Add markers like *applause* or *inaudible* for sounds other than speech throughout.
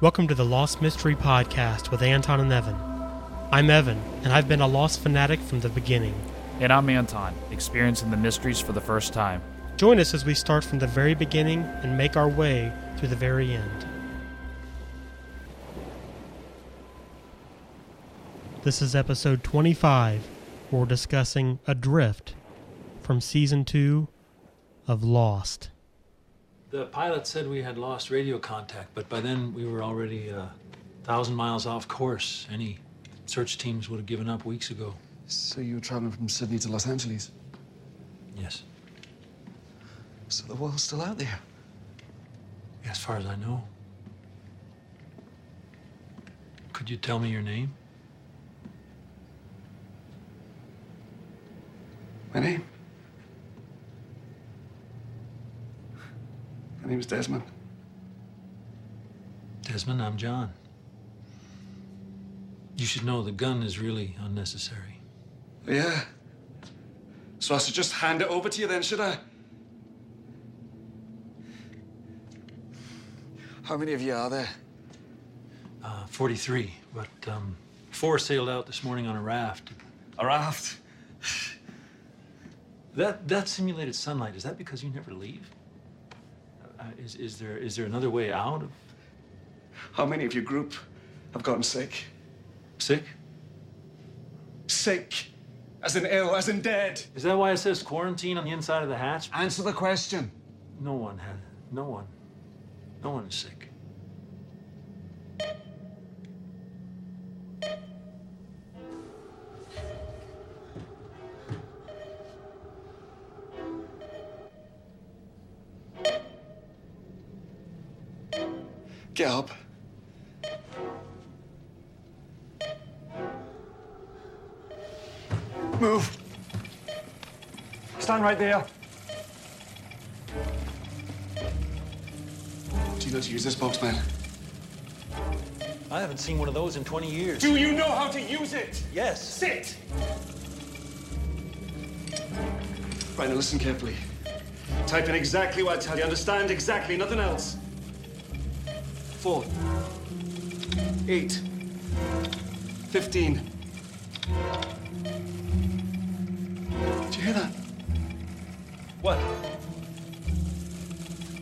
Welcome to the Lost Mystery Podcast with Anton and Evan. I'm Evan, and I've been a Lost fanatic from the beginning. And I'm Anton, experiencing the mysteries for the first time. Join us as we start from the very beginning and make our way through the very end. This is episode 25. We're discussing Adrift from season 2 of Lost. The pilot said we had lost radio contact, but by then we were already a thousand miles off course. Any search teams would have given up weeks ago. So you were traveling from Sydney to Los Angeles? Yes. So the world's still out there? As far as I know. Could you tell me your name? My name? My name's Desmond. Desmond, I'm John. You should know the gun is really unnecessary. Yeah. So I should just hand it over to you then, should I? How many of you are there? Uh, 43, but um, four sailed out this morning on a raft. A raft? That that simulated sunlight is that because you never leave? Uh, is is there is there another way out of How many of your group have gotten sick? sick? Sick. As in ill, as in dead. Is that why it says quarantine on the inside of the hatch? Answer the question. No one had no one. No one is sick. Get up. Move. Stand right there. Do you know how to use this box, man? I haven't seen one of those in 20 years. Do you know how to use it? Yes. Sit! Right, now listen carefully. Type in exactly what I tell you. Understand exactly, nothing else. Four. Eight. Fifteen. Did you hear that? What?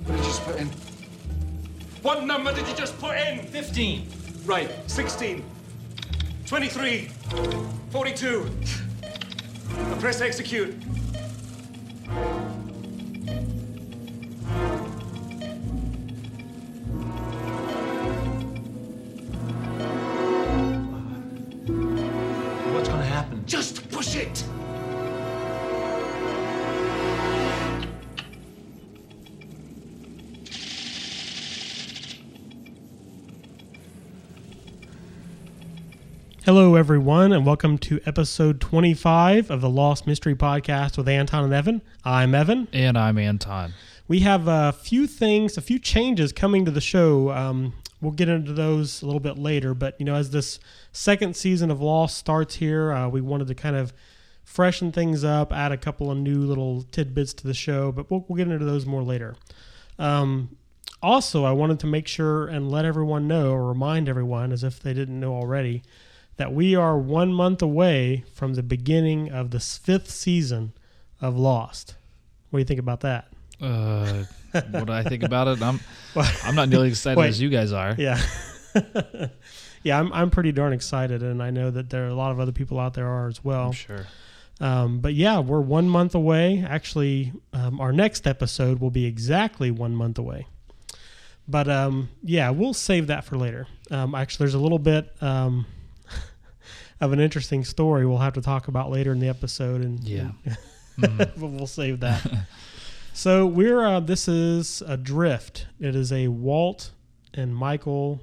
What did you just put in? What number did you just put in? 15. Right, 16. 23. 42. Now press execute. Everyone, and welcome to episode 25 of the Lost Mystery Podcast with Anton and Evan. I'm Evan. And I'm Anton. We have a few things, a few changes coming to the show. Um, we'll get into those a little bit later, but you know, as this second season of Lost starts here, uh, we wanted to kind of freshen things up, add a couple of new little tidbits to the show, but we'll, we'll get into those more later. Um, also, I wanted to make sure and let everyone know, or remind everyone, as if they didn't know already, that we are one month away from the beginning of the fifth season of Lost. What do you think about that? Uh, what do I think about it? I'm *laughs* I'm not nearly excited Wait. as you guys are. Yeah. *laughs* yeah, I'm, I'm pretty darn excited, and I know that there are a lot of other people out there are as well. I'm sure. Um, but yeah, we're one month away. Actually, um, our next episode will be exactly one month away. But um, yeah, we'll save that for later. Um, actually, there's a little bit um, of an interesting story we'll have to talk about later in the episode, and Yeah. *laughs* *laughs* but we'll save that. *laughs* so we're uh, this is Adrift. It is a Walt and Michael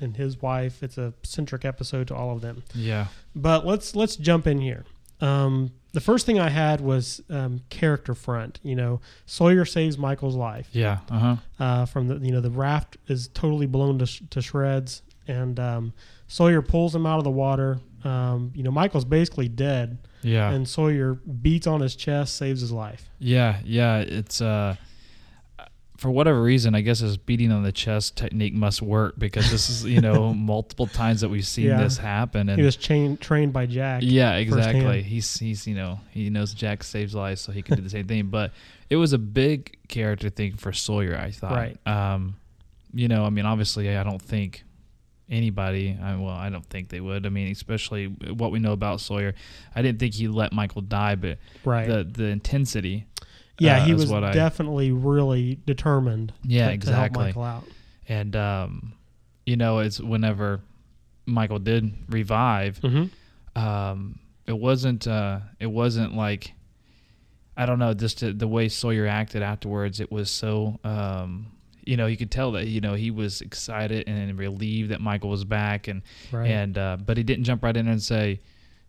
and his wife. It's a centric episode to all of them. Yeah. But let's let's jump in here. Um, the first thing I had was um, character front. You know, Sawyer saves Michael's life. Yeah. Uh huh. Uh, from the you know the raft is totally blown to, sh- to shreds, and um, Sawyer pulls him out of the water. Um, you know, Michael's basically dead, Yeah. and Sawyer beats on his chest, saves his life. yeah. Yeah. It's uh, for whatever reason, I guess his beating on the chest technique must work because this is you know *laughs* multiple times that we've seen Yeah. this happen. And He was chain, trained by Jack. yeah, exactly. firsthand. He's he's you know he knows Jack saves lives, so he can do the same thing. *laughs* But it was a big character thing for Sawyer. I thought. Right. Um, you know, I mean, obviously, I don't think anybody. I, well, I don't think they would. I mean, especially what we know about Sawyer. I didn't think he let Michael die, but Right. the the intensity. yeah, uh, he was what I- definitely really determined Yeah, to, to help exactly. Michael out. And um, you know, it's whenever Michael did revive, Mm-hmm. um, it wasn't uh, it wasn't like I don't know, just the, the way Sawyer acted afterwards. It was so um, you know, you could tell that you know he was excited and relieved that Michael was back, and Right. and uh, but he didn't jump right in and say.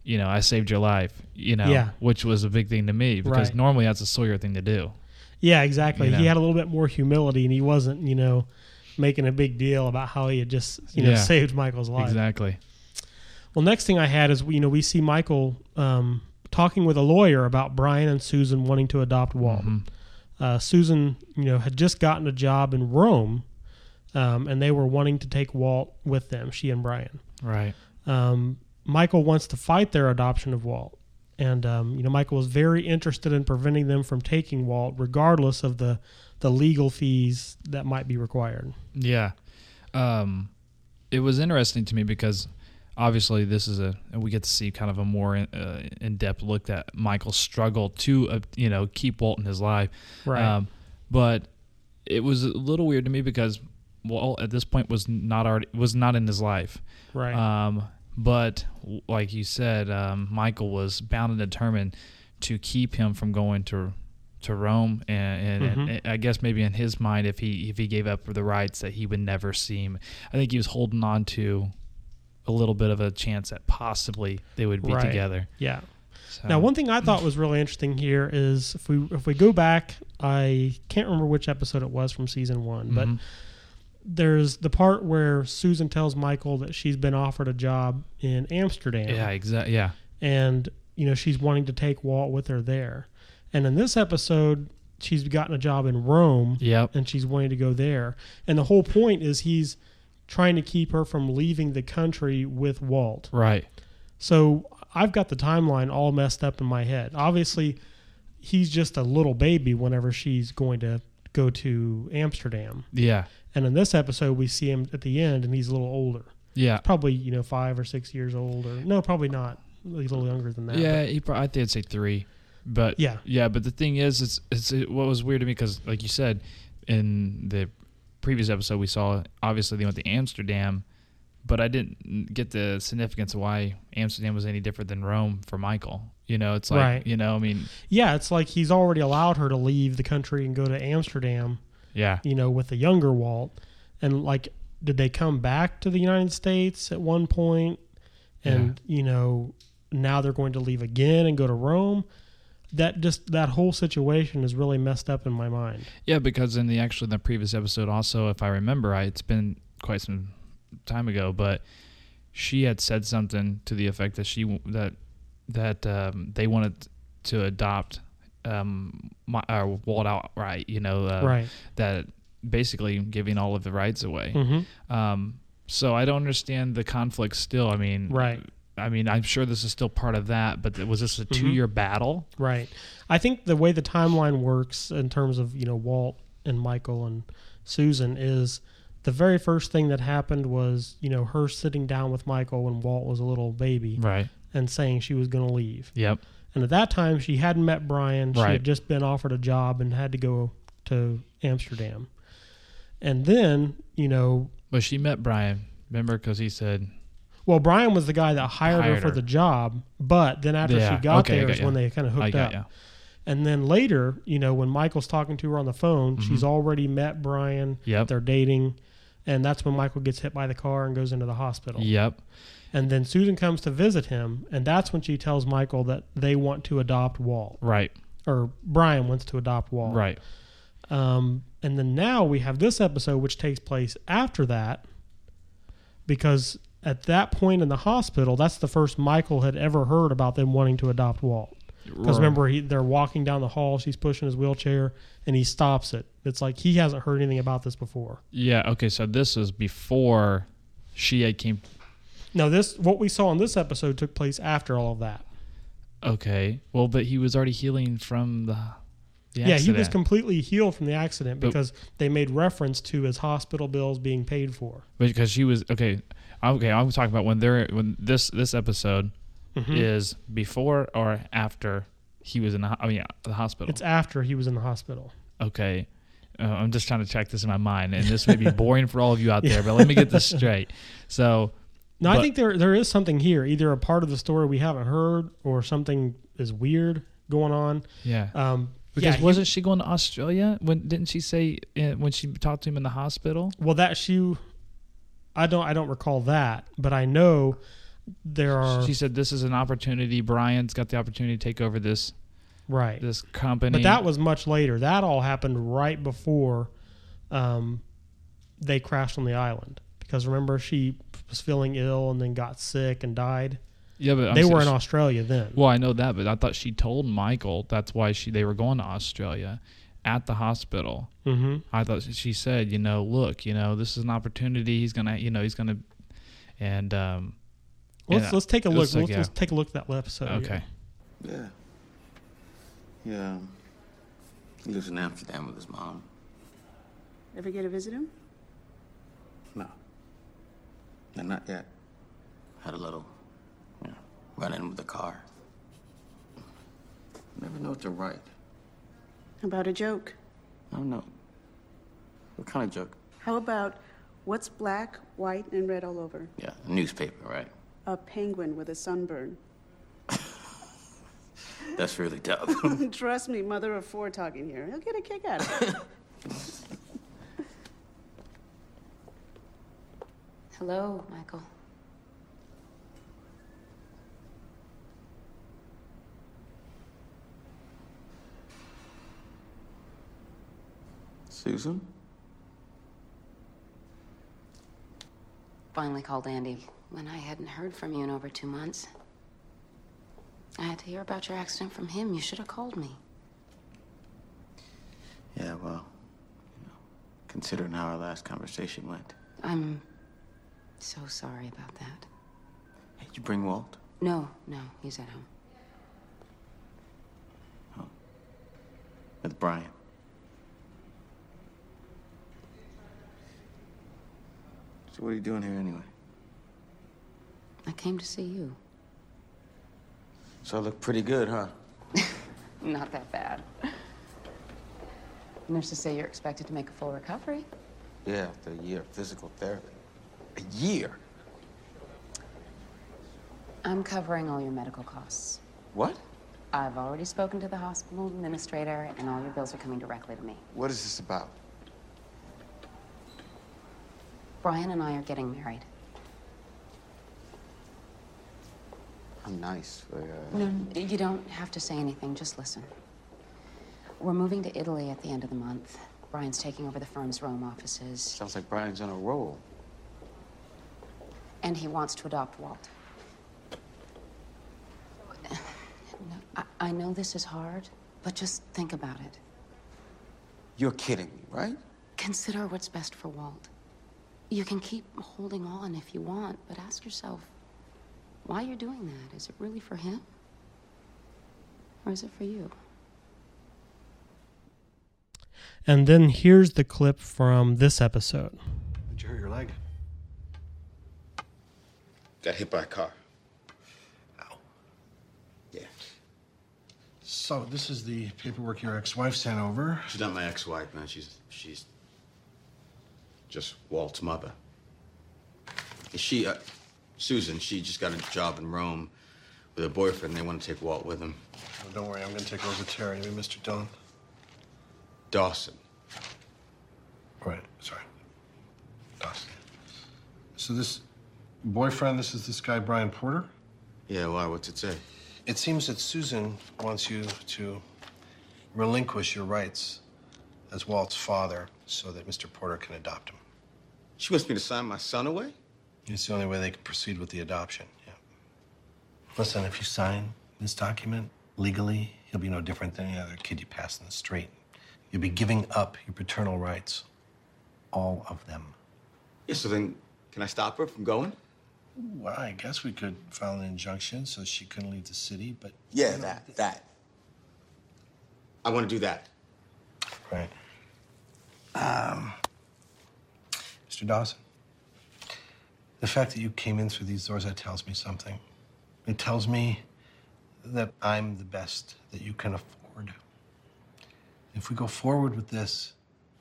You know, I saved your life. You know, Yeah. which was a big thing to me because Right. normally that's a Sawyer thing to do. Yeah, exactly. You He had a little bit more humility, and he wasn't, you know, making a big deal about how he had just, you know, Yeah. saved Michael's life. Exactly. Well, next thing I had is, you know, we see Michael um, talking with a lawyer about Brian and Susan wanting to adopt Walt. Mhm. Uh, Susan, you know, had just gotten a job in Rome, um, and they were wanting to take Walt with them. She and Brian. Right. um, Michael wants to fight their adoption of Walt. And um, you know, Michael is very interested in preventing them from taking Walt, regardless of the the legal fees that might be required. Yeah. Um, it was interesting to me because obviously this is a we get to see kind of a more in, uh, in-depth look at Michael's struggle to uh, you know keep Walt in his life. Right. Um, but it was a little weird to me because Walt at this point was not already was not in his life. right. Um, but like you said, um, Michael was bound and determined to keep him from going to to Rome, and, and, Mhm. and I guess maybe in his mind, if he if he gave up for the rights, that he would never see him. I think he was holding on to a little bit of a chance that possibly they would be Right. together. yeah. So, Now, one thing I thought was really interesting here is if we if we go back, I can't remember which episode it was from season one, but Mhm. there's the part where Susan tells Michael that she's been offered a job in Amsterdam. yeah, exactly. Yeah, and you know she's wanting to take Walt with her there. And in this episode, she's gotten a job in Rome, yep, and she's wanting to go there. And the whole point is he's trying to keep her from leaving the country with Walt. right. So I've got the timeline all messed up in my head. Obviously, he's just a little baby whenever she's going to go to Amsterdam. Yeah, And in this episode, we see him at the end, and he's a little older, yeah, probably you know five or six years old, or no, probably not. He's a little younger than that. but- yeah. He probably, I think I'd say three, but Yeah. yeah. But the thing is, it's it's it, what was weird to me because, like you said, in the previous episode, we saw obviously they went to Amsterdam, but I didn't get the significance of why Amsterdam was any different than Rome for Michael. You know, it's like Right. you know, I mean, Yeah, it's like he's already allowed her to leave the country and go to Amsterdam, yeah, you know, with the younger Walt. And like, did they come back to the United States at one point? And, you know, now they're going to leave again and go to Rome? That just, that whole situation is really messed up in my mind. yeah. Because in the actually in the previous episode, also, if I remember right, it's been quite some time ago, but she had said something to the effect that she that that um, they wanted to adopt um my, uh, Walt outright. You know, uh, right. that basically giving all of the rights away. hmm Um, so I don't understand the conflict still. I mean, Right. I mean, I'm sure this is still part of that, but was this a Mm-hmm. two-year battle? Right. I think the way the timeline works in terms of, you know, Walt and Michael and Susan is the very first thing that happened was, you know, her sitting down with Michael when Walt was a little baby Right. and saying she was going to leave. Yep. And at that time, she hadn't met Brian. She Right. had just been offered a job and had to go to Amsterdam. And then, you know, But she met Brian. Remember, because he said, well, Brian was the guy that hired, her for her. the job, but then after Yeah, she got okay, there got is ya. when they kind of "I hooked up. ya." And then later, you know, when Michael's talking to her on the phone, Mm-hmm. she's already met Brian. Yep. They're dating. And that's when Michael gets hit by the car and goes into the hospital. Yep. And then Susan comes to visit him. And that's when she tells Michael that they want to adopt Walt. Right. Or Brian wants to adopt Walt. Right. Um, and then now we have this episode, which takes place after that. Because at that point in the hospital, that's the first Michael had ever heard about them wanting to adopt Walt. Because Right. remember, he, they're walking down the hall. She's pushing his wheelchair, and he stops it. It's like he hasn't heard anything about this before. Yeah. Okay. So this is before she came. No, this what we saw in this episode took place after all of that. Okay. Well, but he was already healing from the. the yeah, he was completely healed from the accident But- because they made reference to his hospital bills being paid for. because she was okay. Okay, I'm talking about when they're when this this episode Mhm. is before or after he was in the I mean the hospital. It's after he was in the hospital. okay. Uh, I'm just trying to check this in my mind, and this may be *laughs* boring for all of you out there, but let me get this *laughs* straight. So, No, I think there there is something here, either a part of the story we haven't heard or something is weird going on. yeah, Um, because yeah, wasn't she going to Australia? When didn't she say uh, when she talked to him in the hospital? well that she, I don't I don't recall that, but I know there are She said this is an opportunity. Brian's got the opportunity to take over this right, this company. but that was much later. That all happened right before, um, they crashed on the island because remember she was feeling ill and then got sick and died. yeah, but I'm they were in Australia then. Well, I know that, but I thought she told Michael that's why she they were going to Australia at the hospital. hmm I thought she said, you know, look, you know, this is an opportunity. He's gonna, you know, he's gonna, and um, Let's Yeah, let's take a look. like, let's, yeah. let's take a look at that episode. okay, Yeah. Yeah. He lives in Amsterdam with his mom. Ever get to visit him? No. No, not yet. Had a little, you know, run in with the car. Never know what to write. About a joke. I don't know. What kind of joke? How about what's black, white, and red all over? Yeah, a newspaper, right? A penguin with a sunburn. *laughs* That's really tough. *laughs* Trust me, mother of four talking here. He'll get a kick out of it. *laughs* Hello, Michael. Susan? Finally called Andy when I hadn't heard from you in over two months. I had to hear about your accident from him. You should have called me. Yeah, well, you know, considering how our last conversation went. I'm so sorry about that. Hey, did you bring Walt? No, no, he's at home. Oh. With Brian? So what are you doing here anyway? I came to see you. So I look pretty good, huh? *laughs* Not that bad. Nurses say you're expected to make a full recovery. Yeah, after a year of physical therapy. A year? I'm covering all your medical costs. What? I've already spoken to the hospital administrator, and all your bills are coming directly to me. What is this about? Brian and I are getting married. I'm nice. But, uh, No, you don't have to say anything. Just listen. We're moving to Italy at the end of the month. Brian's taking over the firm's Rome offices, Sounds like Brian's on a roll. and he wants to adopt Walt. No, I, I know this is hard, but just think about it. You're kidding me, right? Consider what's best for Walt. You can keep holding on if you want, but ask yourself why you're doing that. Is it really for him? Or is it for you? And then here's the clip from this episode. Did you hurt your leg? Got hit by a car. Ow. Yeah. So this is the paperwork your ex-wife sent over. She's not my ex-wife, man. She's she's just Walt's mother. Is she, uh, Susan, she just got a job in Rome with her boyfriend. They want to take Walt with them. Oh, don't worry, I'm gonna take over Terry. Maybe Mr. Dillon. Dawson. Right, sorry. Dawson. So this boyfriend, this is this guy Brian Porter. Yeah, why? What's it say? It seems that Susan wants you to relinquish your rights as Walt's father so that Mr. Porter can adopt him. She wants me to sign my son away? It's the only way they can proceed with the adoption, yeah. Listen, if you sign this document, Legally, he'll be no different than any other kid you pass in the street. You'll be giving up your paternal rights. All of them. Yeah, so then can I stop her from going? Well, I guess we could file an injunction so she couldn't leave the city, but. Yeah, that, that. I want to do that. Right. Um, Mr. Dawson, the fact that you came in through these doors, that tells me something. It tells me that I'm the best that you can afford. If we go forward with this,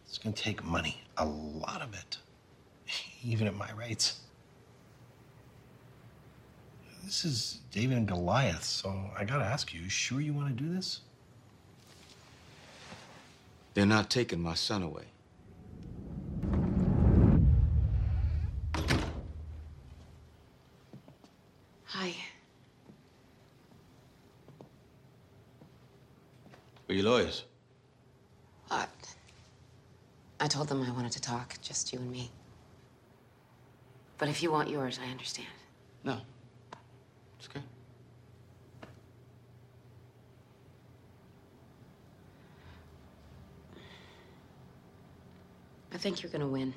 it's going to take money, a lot of it, *laughs* even at my rates. This is David and Goliath, so I got to ask you, you sure you want to do this? They're not taking my son away. Hi. Are you lawyers? Uh, I told them I wanted to talk, just you and me. But if you want yours, I understand. No. It's okay. I think you're gonna win.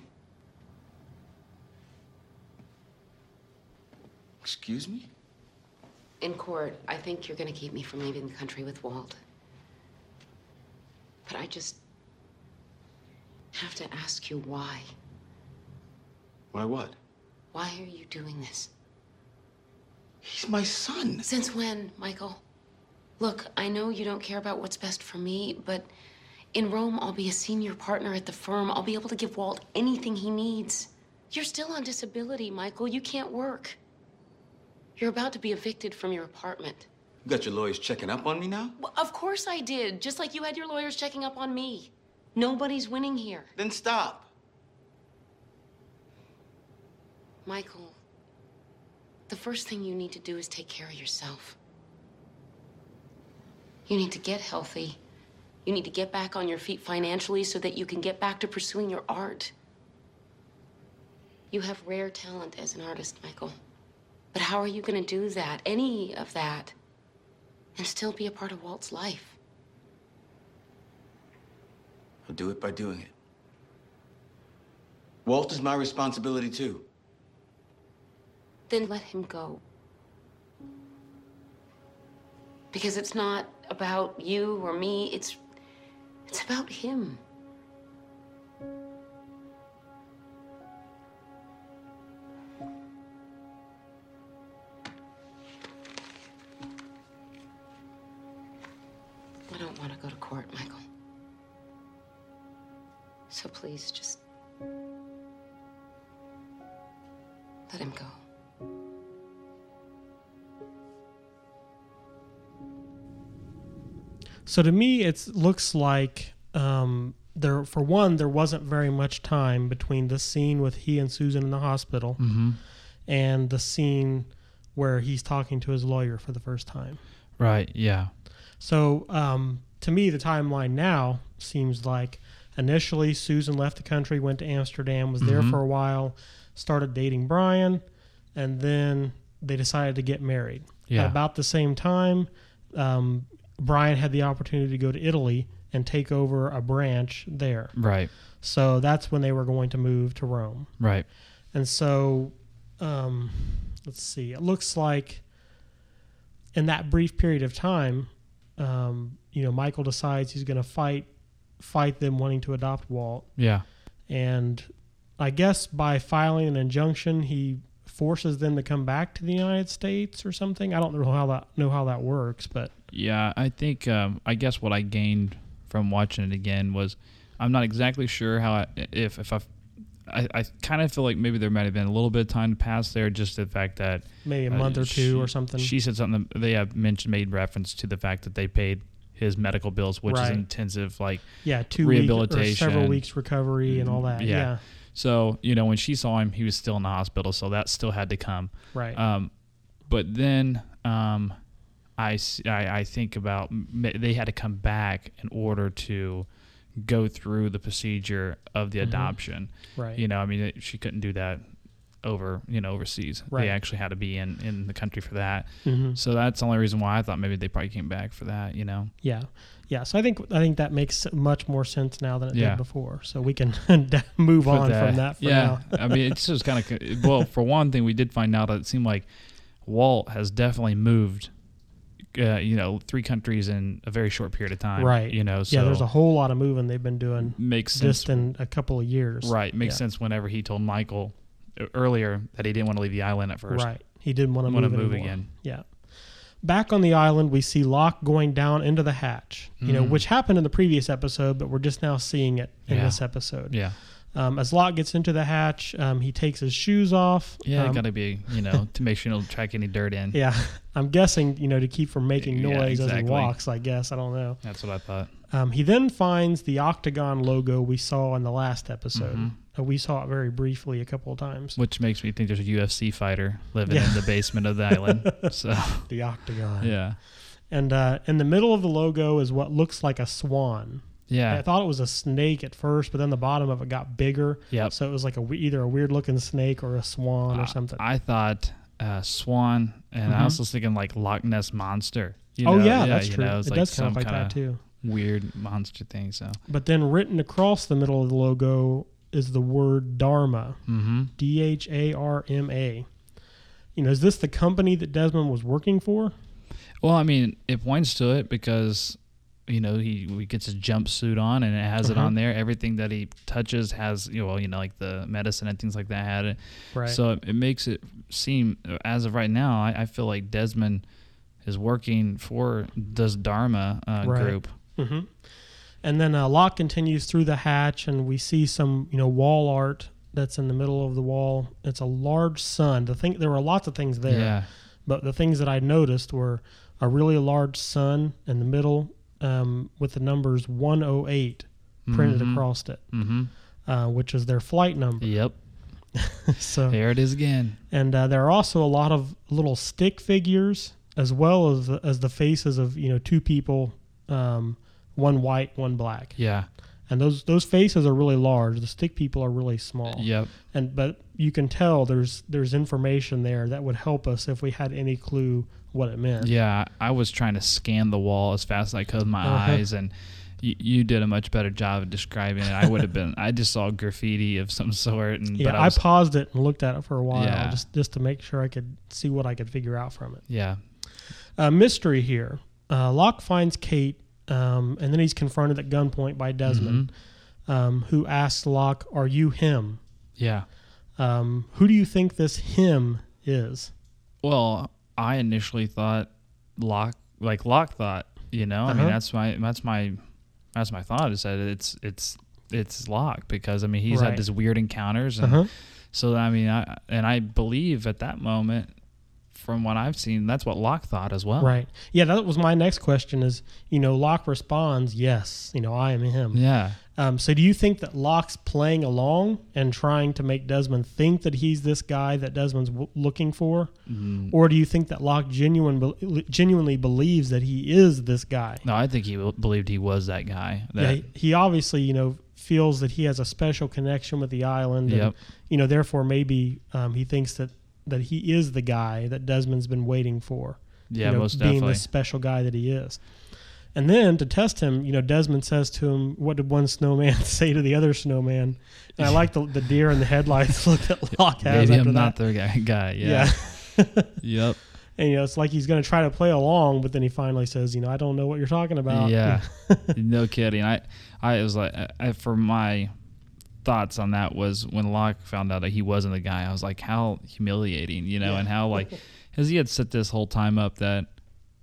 Excuse me? In court, I think you're gonna keep me from leaving the country with Walt. But I just have to ask you why. Why what? Why are you doing this? He's my son. Since when, Michael? Look, I know you don't care about what's best for me, but in Rome, I'll be a senior partner at the firm. I'll be able to give Walt anything he needs. You're still on disability, Michael. You can't work. You're about to be evicted from your apartment. You got your lawyers checking up on me now? Well, of course I did, just like you had your lawyers checking up on me. Nobody's winning here. Then stop. Michael, the first thing you need to do is take care of yourself. You need to get healthy. You need to get back on your feet financially so that you can get back to pursuing your art. You have rare talent as an artist, Michael. But how are you going to do that, any of that, and still be a part of Walt's life? I'll do it by doing it. Walt is my responsibility too. Then let him go. Because it's not about you or me, it's it's about him. I don't want to go to court, Michael. So please just So to me, it looks like um, there, for one, there wasn't very much time between the scene with he and Susan in the hospital Mm-hmm. and the scene where he's talking to his lawyer for the first time. Right. Yeah. So um, to me, the timeline now seems like initially Susan left the country, went to Amsterdam, was there Mhm. for a while, started dating Brian, and then they decided to get married. Yeah. At about the same time, um, Brian had the opportunity to go to Italy and take over a branch there. Right. So that's when they were going to move to Rome. Right. And so, um, let's see. It looks like in that brief period of time, um, you know, Michael decides he's going to fight fight them wanting to adopt Walt, Yeah. and I guess by filing an injunction, he forces them to come back to the United States or something. I don't know how that know how that works, but Yeah, I think um, I guess what I gained from watching it again was I'm not exactly sure how I, if if I've, I I kind of feel like maybe there might have been a little bit of time to pass there, just the fact that maybe a uh, month or two she- or something. She said something. They have mentioned made reference to the fact that they paid his medical bills, which Right. is intensive, like yeah, two rehabilitation, several weeks recovery and all that. Yeah. yeah. So you know when she saw him, he was still in the hospital, so that still had to come. Right. Um, but then um, I, I I think about they had to come back in order to go through the procedure of the Mhm. adoption. Right. You know, I mean, she couldn't do that over you know overseas. Right. They actually had to be in in the country for that. Mhm. So that's the only reason why I thought maybe they probably came back for that. You know. Yeah, yeah. So I think I think that makes much more sense now than it Yeah. did before. So we can *laughs* move Put on from that for yeah, now. I mean, it's just kind of *laughs* well. For one thing, we did find out that it seemed like Walt has definitely moved. Uh, you know, three countries in a very short period of time. right. You know, so yeah. There's a whole lot of moving they've been doing makes sense. just in a couple of years. right. Makes Yeah. sense whenever he told Michael uh, earlier that he didn't want to leave the island at first. Right. He didn't want to Want to move, move anymore. again. Yeah. Back on the island, we see Locke going down into the hatch. You know, Mhm. which happened in the previous episode, but we're just now seeing it in Yeah. this episode. Yeah. Um, as Locke gets into the hatch, um, he takes his shoes off. Yeah, Um, got to be, you know, to make sure you don't track any dirt in. Yeah, *laughs* I'm guessing you know to keep from making Yeah, noise as he walks. I guess I don't know. That's what I thought. Um, he then finds the octagon logo we saw in the last episode. Mhm. Uh, we saw it very briefly a couple of times. Which makes me think there's a UFC fighter living Yeah. in the basement of the island. *laughs* So, The octagon. yeah. And uh, in the middle of the logo is what looks like a swan. Yeah. I thought it was a snake at first, but then the bottom of it got bigger. Yeah. So it was like a either a weird looking snake or a swan or Uh, something. I thought uh, Swan, and Mhm. I also was thinking like Loch Ness Monster. You oh know? yeah, that's you true. Know, it's it like does kind of like that too. Weird monster thing. So, But then written across the middle of the logo is the word Dharma. mm-hmm. D H A R M A. You know, is this the company that Desmond was working for? well, I mean, it points to it because you know he, he gets his jumpsuit on and it has it Uh-huh. on there. Everything that he touches has you know, you know like the medicine and things like that had it. Right. So it, it makes it seem, as of right now, I, I feel like Desmond is working for this Dharma uh, Right. group. hmm And then uh, Locke continues through the hatch, and we see some, you know, wall art that's in the middle of the wall. It's a large sun. The thing, there were lots of things there, Yeah. but the things that I noticed were a really large sun in the middle um, with the numbers 108 printed Mhm. across it, Mm-hmm. uh, which is their flight number. Yep. *laughs* so There it is again. and uh, there are also a lot of little stick figures as well as the, as the faces of you know two people um, one white one black Yeah. and those those faces are really large the stick people are really small Yep. and but you can tell there's there's information there that would help us if we had any clue what it meant Yeah. I was trying to scan the wall as fast as I could with my Uh-huh. eyes, and you, you did a much better job of describing it. I would have been. *laughs* I just saw graffiti of some sort, and yeah but I, I paused it and looked at it for a while Yeah. just just to make sure i could see what i could figure out from it yeah. uh, mystery here. Uh, Locke finds Kate, um, and then he's confronted at gunpoint by Desmond, Mm-hmm. um, who asks Locke, "Are you him?" Yeah. Um, who do you think this him is? Well, I initially thought Locke, like Locke thought, you know. I Uh-huh. mean, that's my that's my that's my thought is that it's it's it's Locke because I mean he's Right. had these weird encounters, and Uh-huh. so I mean, I and I believe at that moment, from what I've seen, that's what Locke thought as well. Right. Yeah, that was my next question. Is you know Locke responds, "Yes, you know I am him." Yeah. Um, so do you think that Locke's playing along and trying to make Desmond think that he's this guy that Desmond's w- looking for, Mm. or do you think that Locke genuine, genuinely believes that he is this guy? No, I think he be- believed he was that guy. Yeah, he, he obviously, you know, feels that he has a special connection with the island. And, Yep. you know, therefore, maybe um, he thinks that, that he is the guy that Desmond's been waiting for. Yeah, you know, most being definitely. the special guy that he is. And then to test him, you know, Desmond says to him, "What did one snowman *laughs* say to the other snowman?" And I *laughs* like the, the deer in the headlights *laughs* look that Locke has Maybe after I'm that. not the guy. guy. Yeah. yeah. yep. and you know, it's like he's going to try to play along, but then he finally says, "You know, I don't know what you're talking about." Yeah, no kidding. I, I was like, I, for my thoughts on that was when Locke found out that he wasn't the guy. I was like, how humiliating, you know, Yeah. and how like, because he had set this whole time up that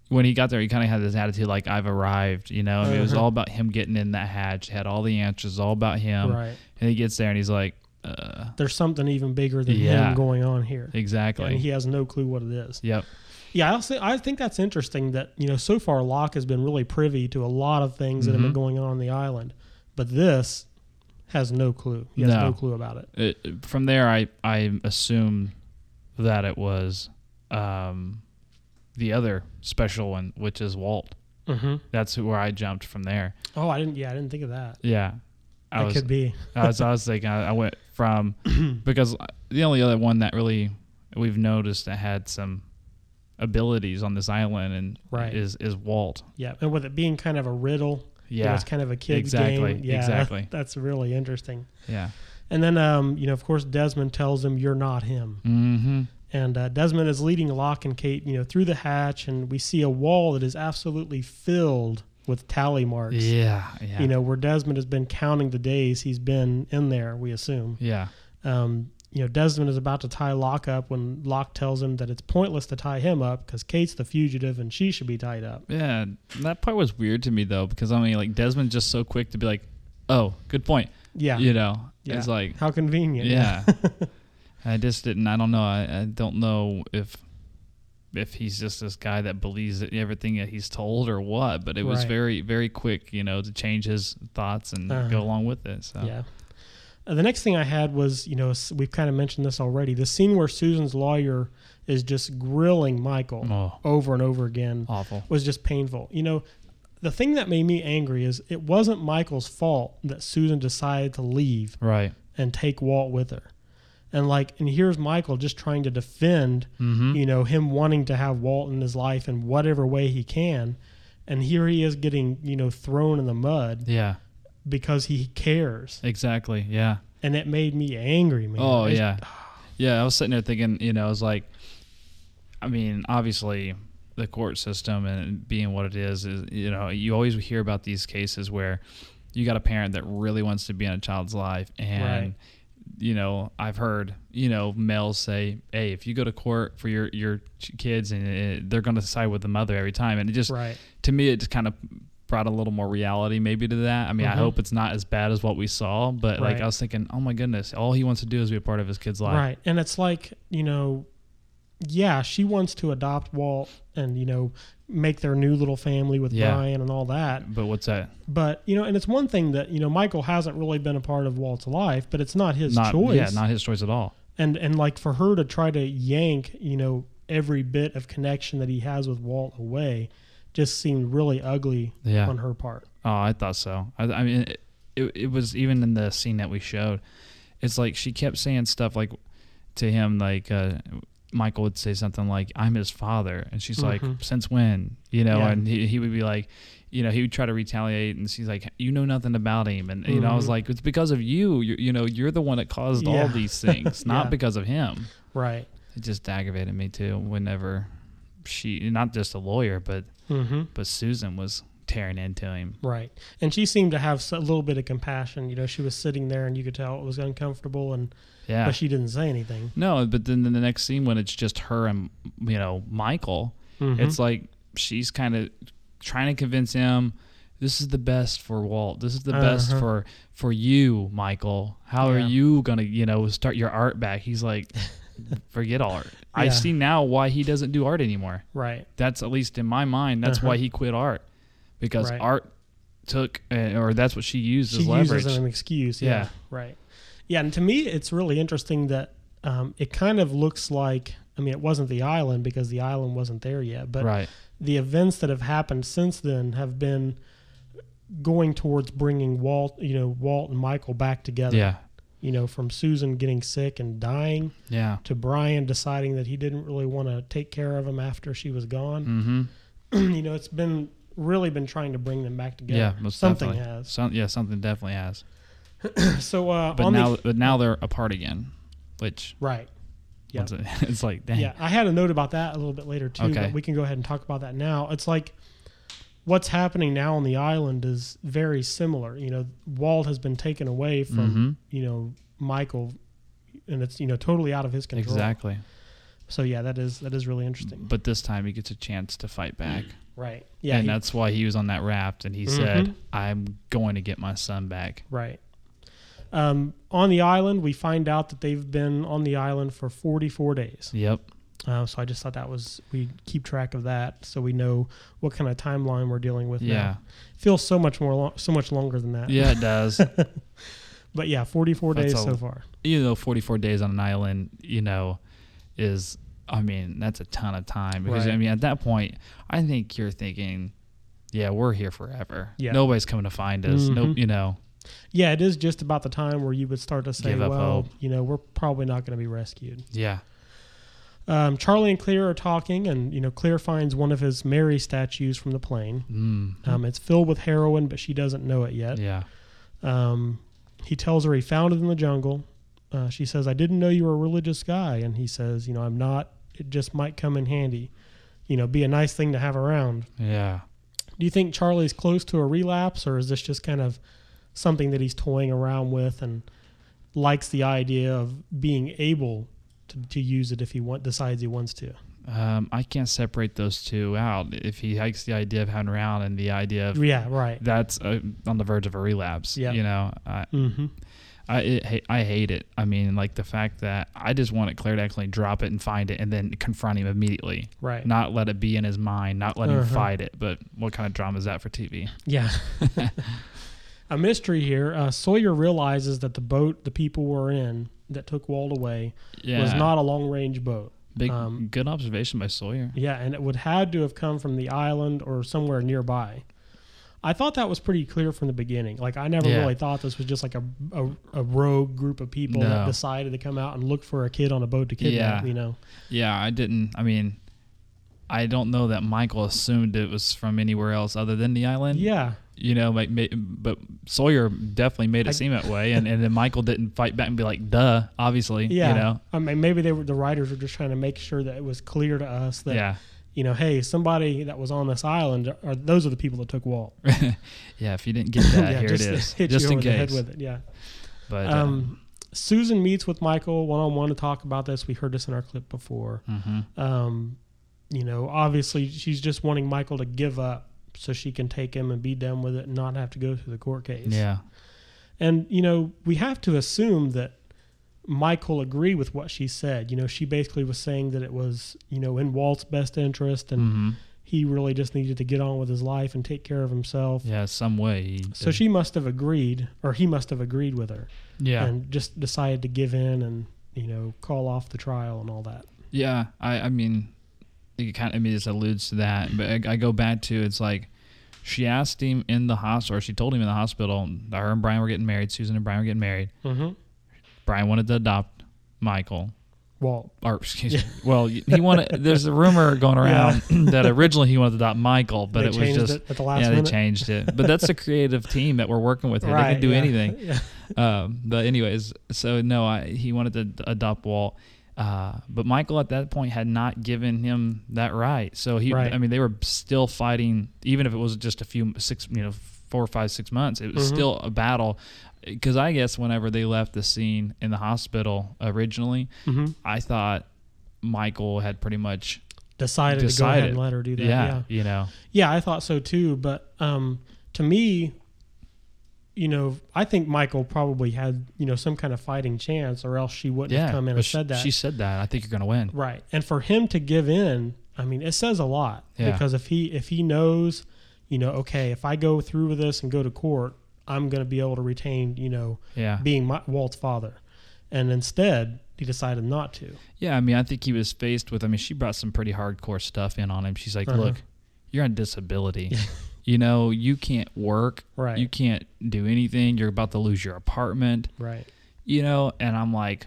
when he got there, he kind of had this attitude like I've arrived, you know. Mean, it was Uh-huh. all about him getting in that hatch, had all the answers, all about him. right. And he gets there and he's like, uh, There's something even bigger than Yeah. him going on here. exactly. and he has no clue what it is. yep. Yeah, I also I think that's interesting that you know so far Locke has been really privy to a lot of things that have been Mhm. going on on the island, but this has no clue. He has no, No. clue about it. it, from there, I I assume that it was um, the other special one, which is Walt. Mm-hmm. That's where I jumped from there. Oh, I didn't. Yeah, I didn't think of that. Yeah, I That was could be. I was I was thinking I, I went from *clears throat* because the only other one that really we've noticed that had some abilities on this island and Right. is is Walt. Yeah, and with it being kind of a riddle, Yeah, it's kind of a kid's exactly, game. Yeah, exactly. *laughs* That's really interesting. Yeah. And then, um, you know, of course, Desmond tells him, "You're not him." Mm-hmm. And uh, Desmond is leading Locke and Kate, you know, through the hatch, and we see a wall that is absolutely filled with tally marks. Yeah. Yeah. You know, where Desmond has been counting the days he's been in there. We assume. Yeah. Um, you know, Desmond is about to tie Locke up when Locke tells him that it's pointless to tie him up because Kate's the fugitive and she should be tied up. Yeah. That part was weird to me though because I mean like Desmond's just so quick to be like, oh, good point. Yeah. You know, Yeah. it's like How convenient. yeah. *laughs* I just didn't. I don't know. I, I don't know if if he's just this guy that believes that everything that he's told or what. But it was Right. very very quick, you know, to change his thoughts and Uh-huh. go along with it. So Yeah. Uh, the next thing I had was, you know, we've kind of mentioned this already. The scene where Susan's lawyer is just grilling Michael Oh. over and over again awful. was just painful. You know, the thing that made me angry is it wasn't Michael's fault that Susan decided to leave Right. and take Walt with her. And like, and here's Michael just trying to defend, Mm-hmm. you know, him wanting to have Walt in his life in whatever way he can. And here he is getting, you know, thrown in the mud Yeah. because he cares. Exactly. Yeah. And it made me angry, man. Oh It's- yeah, yeah. I was sitting there thinking, you know, I was like, I mean, obviously, the court system and being what it is is, you know, you always hear about these cases where you got a parent that really wants to be in a child's life, and Right. You know, I've heard, you know, males say, "Hey, if you go to court for your your kids, and uh, they're going to side with the mother every time," and it just Right. to me, it just kind of brought a little more reality maybe to that. I mean, I Mhm. hope it's not as bad as what we saw, but like I was thinking, oh my goodness, all he wants to do is be a part of his kid's life. Right. And it's like, you know, yeah, she wants to adopt Walt and, you know, make their new little family with Yeah. Brian and all that. But what's that? But, you know, and it's one thing that, you know, Michael hasn't really been a part of Walt's life, but it's not his not choice. yeah, not his choice at all. and and like for her to try to yank, you know, every bit of connection that he has with Walt away just seemed really ugly Yeah. on her part. Oh, I thought so. I, I mean, it, it, it was even in the scene that we showed. It's like she kept saying stuff like to him, like uh, Michael would say something like, "I'm his father," and she's like, Mhm. "Since when?" You know, Yeah. and he, he would be like, you know, he would try to retaliate, and she's like, "You know nothing about him," and you know, I was Mhm. like, "It's because of you. You, you know, you're the one that caused all these things, *laughs* not Yeah. because of him." Right. It just aggravated me too. Whenever she, not just a lawyer, but Mm-hmm. but Susan was tearing into him. Right. And she seemed to have a little bit of compassion. You know, she was sitting there and you could tell it was uncomfortable and Yeah. but she didn't say anything. No, but then in the next scene when it's just her and you know Michael, Mhm. it's like she's kind of trying to convince him this is the best for Walt. This is the best Uh-huh. for for you, Michael. How are you gonna you know start your art back? He's like, *laughs* forget all art. I see now why he doesn't do art anymore. Right. That's at least in my mind. That's Uh-huh. why he quit art because Right. art took uh, or that's what she used She as leverage. uses an excuse. Yeah. Yeah. Right. Yeah. And to me, it's really interesting that um, it kind of looks like, I mean, it wasn't the island because the island wasn't there yet, but right. the events that have happened since then have been going towards bringing Walt, you know, Walt and Michael back together. Yeah. You know, from Susan getting sick and dying Yeah. to Brian deciding that he didn't really want to take care of him after she was gone. Mm-hmm. *clears throat* you know, it's been really been trying to bring them back together. Yeah. Most Something definitely. has. Some, yeah. Something definitely has. *clears throat* So uh, But now, the but now they're apart again, which right. Yeah. it- *laughs* it's like, dang. Yeah, I had a note about that a little bit later too, Okay. but we can go ahead and talk about that now. It's like what's happening now on the island is very similar. You know, Walt has been taken away from, Mhm. you know, Michael and it's, you know, totally out of his control. Exactly. So yeah, that is that is really interesting. But this time he gets a chance to fight back. Right. Yeah. and he- that's why he was on that raft and he Mhm. said, I'm going to get my son back. right. Um, on the island, we find out that they've been on the island for 44 days. Yep. Uh, so I just thought that was we keep track of that so we know what kind of timeline we're dealing with. Yeah. now. feels so much more long, so much longer than that. Yeah, it does. *laughs* But yeah, 44 That's days a- so far. you know, 44 days on an island, you know, is, I mean, that's a ton of time. Because, I mean, at that point, I think you're thinking, yeah, we're here forever. Yeah. Nobody's coming to find us. No, Mhm. you know. Yeah, it is just about the time where you would start to say, well, hope. you know, we're probably not going to be rescued. Yeah. Um, Charlie and Claire are talking, and you know, Claire finds one of his Mary statues from the plane. Mm. Um, it's filled with heroin, but she doesn't know it yet. Yeah. Um, he tells her he found it in the jungle. Uh, she says, "I didn't know you were a religious guy," and he says, "You know, I'm not. It just might come in handy. You know, be a nice thing to have around." Yeah. Do you think Charlie's close to a relapse, or is this just kind of something that he's toying around with and likes the idea of being able to, to use it if he want, decides he wants to? Um, I can't separate those two out. If he likes the idea of having around and the idea of Yeah, right. that's uh, on the verge of a relapse. Yeah. You know, I, Mm-hmm. I, it, I hate it. I mean, like the fact that I just wanted Claire to actually drop it and find it and then confront him immediately. Right. Not let it be in his mind, not let him Uh-huh. fight it. But what kind of drama is that for TV? Yeah. *laughs* a mystery here. Uh, Sawyer realizes that the boat the people were in that took Walt away Yeah. was not a long range boat. Big, um, good observation by Sawyer. Yeah, and it would had to have come from the island or somewhere nearby. I thought that was pretty clear from the beginning. Like I never Yeah. really thought this was just like a, a, a rogue group of people that decided to come out and look for a kid on a boat to kidnap. Yeah. You know, Yeah, I didn't. I mean, I don't know that Michael assumed it was from anywhere else other than the island. yeah, You know, like, but Sawyer definitely made it I- seem that way, and, *laughs* and then Michael didn't fight back and be like, "Duh," obviously. yeah. You know. I mean, maybe they were the writers were just trying to make sure that it was clear to us that Yeah. You know, hey, somebody that was on this island or those are the people that took Walt. *laughs* yeah. If you didn't get *laughs* that, yeah, here it is. hit just you in over the head with it. Yeah. But uh, Um, Susan meets with Michael one on one to talk about this. We heard this in our clip before. mhm. Um, you know, obviously she's just wanting Michael to give up so she can take him and be done with it and not have to go through the court case. yeah, And you know, we have to assume that Michael agreed with what she said. You know, she basically was saying that it was, you know, in Walt's best interest and hmm he really just needed to get on with his life and take care of himself. yeah, some way. So did. she must have agreed, or he must have agreed with her, yeah, and just decided to give in and you know call off the trial and all that. Yeah, I, I mean, it kind of, I mean, it alludes to that, but I, I go back to it's like she asked him in the hospital, or she told him in the hospital, that her and Brian were getting married. Susan and Brian were getting married. Mm-hmm. Brian wanted to adopt Michael, Walt. or excuse me. Well, he wanted. *laughs* There's a rumor going around *clears throat* that originally he wanted to adopt Michael, but They it was changed just it at the last yeah, minute. they changed it. But that's a creative team that we're working with. Here. they can do yeah. anything. *laughs* Yeah. Um, but anyways, so no, I, he wanted to adopt Walt, uh, but Michael at that point had not given him that right. So he, Right. I mean, they were still fighting, even if it was just a few six, you know, four, five, six months. It was Mhm. still a battle. Because I guess whenever they left the scene in the hospital originally, Mhm. I thought Michael had pretty much Decided, to go ahead and let her do that. yeah, yeah. you know, Yeah, I thought so too. But um, to me, you know, I think Michael probably had you know some kind of fighting chance, or else she wouldn't yeah. have come in and sh- said that. She said that. I think you're gonna win. right, and for him to give in, I mean, it says a lot Yeah. because if he if he knows, you know, okay, if I go through with this and go to court, I'm going to be able to retain, you know, Yeah. being my, Walt's father, and instead he decided not to. Yeah, I mean, I think he was faced with. I mean, she brought some pretty hardcore stuff in on him. She's like, Uh-huh. "Look, you're on disability. *laughs* you know, you can't work. Right. You can't do anything. You're about to lose your apartment. Right. You know." And I'm like,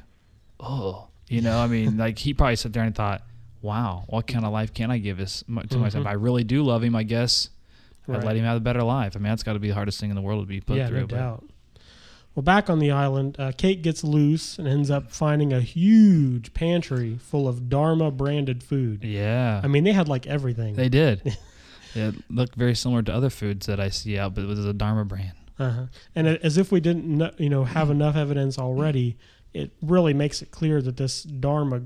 "Oh, you know, I mean, *laughs* like he probably sat there and thought, "Wow, what kind of life can I give this to myself? Mhm. I really do love him. I guess Right. let him have a better life. I mean, that's got to be the hardest thing in the world to be put yeah, through. no but- doubt. Well, back on the island, uh, Kate gets loose and ends up finding a huge pantry full of Dharma branded food. Yeah, I mean, they had like everything. they did. *laughs* it looked very similar to other foods that I see out, but it was a Dharma brand. uh-huh. And as if we didn't, you know, have enough evidence already, it really makes it clear that this Dharma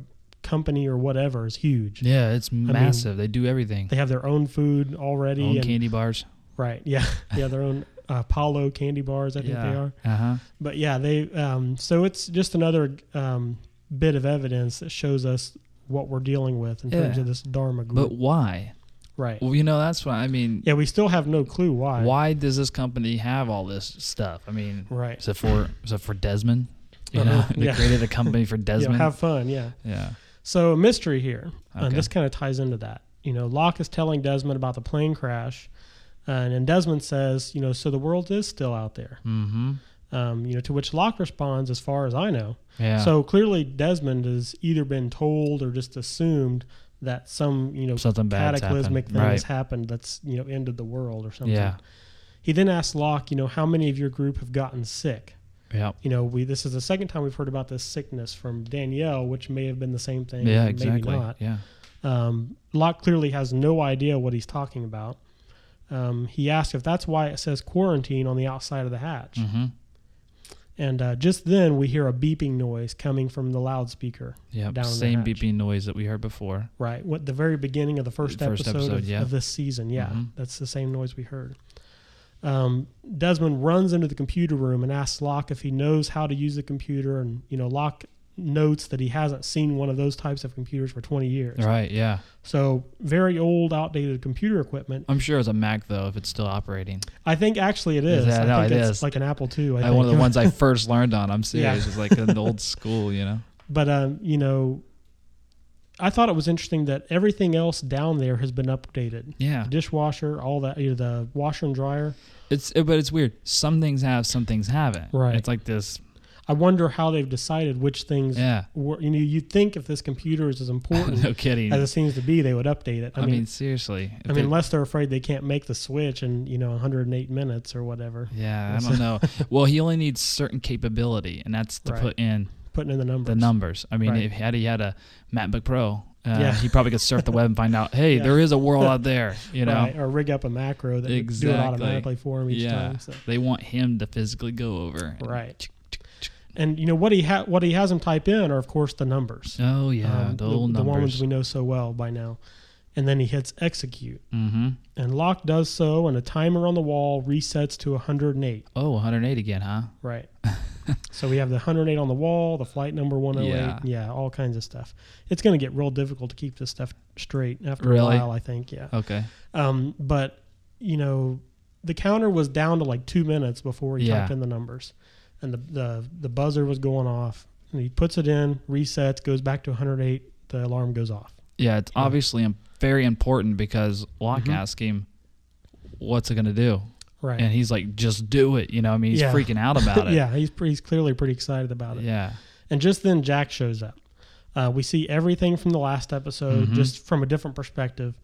company or whatever is huge. Yeah, it's massive. they do everything. They have their own food already. Own and, candy bars. Right. Yeah. *laughs* Yeah. Their own uh, Apollo candy bars, I think they are. Uh huh. But yeah, they um, so it's just another um, bit of evidence that shows us what we're dealing with in terms of this Dharma group. But why? right. Well, you know, that's why. I mean, Yeah, we still have no clue why. why does this company have all this stuff? I mean, Right. is it for is it for Desmond? You Uh-huh, know, *laughs* they yeah. created a company for *laughs* Desmond. have fun. Yeah. yeah. So a mystery here, and this kind of ties into that. You know, Locke is telling Desmond about the plane crash, and then Desmond says, you know, so the world is still out there. Mm-hmm. Um, you know, to which Locke responds, "As far as I know." Yeah. So clearly, Desmond has either been told or just assumed that some you know Something cataclysmic thing has happened that's you know ended the world or something. Yeah. He then asks Locke, you know, how many of your group have gotten sick? Yeah. You know, we this is the second time we've heard about this sickness from Danielle, which may have been the same thing. Yeah. maybe Exactly. not. Yeah. Um, Locke clearly has no idea what he's talking about. Um, he asks if that's why it says quarantine on the outside of the hatch. Mm-hmm. And uh, just then we hear a beeping noise coming from the loudspeaker. Yeah. The Same beeping noise that we heard before. Right. What the very beginning of the first, First episode, episode, of, yeah. of this season. Yeah, Mhm. that's the same noise we heard. Um, Desmond runs into the computer room and asks Locke if he knows how to use the computer, and you know Locke notes that he hasn't seen one of those types of computers for 20 years. Right. Yeah. So very old, outdated computer equipment. I'm sure it's a Mac though, if it's still operating. I think actually it is. Yeah, I no, think it it's is. like an Apple II. I Like think. one of the ones I *laughs* first learned on. I'm serious. Yeah. It's like an *laughs* old school, you know. But um, you know, I thought it was interesting that everything else down there has been updated. Yeah. The dishwasher, all that, you know, the washer and dryer. It's it, but it's weird. Some things have, some things haven't. Right. It's like this. I wonder how they've decided which things. Yeah. Were, you know, you'd think if this computer is as *laughs* important no kidding. as it seems to be, they would update it. I, mean, seriously. I mean, unless they're afraid they can't make the switch in you know 108 minutes or whatever. yeah, I don't know. *laughs* well, he only needs certain capability, and that's to Right. put in Putting in the numbers. the numbers. I mean, Right. if had he had a MacBook Pro, uh, Yeah. he probably could surf the web and find out, hey, *laughs* Yeah. there is a world out there. You know, Right, or rig up a macro that would do it automatically for him each yeah, time. So. they want him to physically go over. Right. And you know what he ha- what he has him type in are of course the numbers. Oh yeah, Um, the old the ones numbers. we know so well by now. And then he hits execute. mm-hmm. And Locke does so, and a timer on the wall resets to 108. Oh, 108 again, huh? Right. *laughs* so we have the 108 on the wall, the flight number 108. Yeah. Yeah, all kinds of stuff. It's going to get real difficult to keep this stuff straight after Really? a while, I think. Yeah. Okay. Um, but, you know, the counter was down to like two minutes before he Yeah. typed in the numbers. And the, the, the buzzer was going off. And he puts it in, resets, goes back to 108. The alarm goes off. Yeah, it's Yeah. obviously very important because Locke Mhm. asked him, "What's it gonna do?" Right. And he's like, "Just do it." You know, I mean, he's Yeah. freaking out about *laughs* it. yeah, he's, he's clearly pretty excited about it. Yeah. And just then, Jack shows up. Uh, we see everything from the last episode, Mhm. just from a different perspective.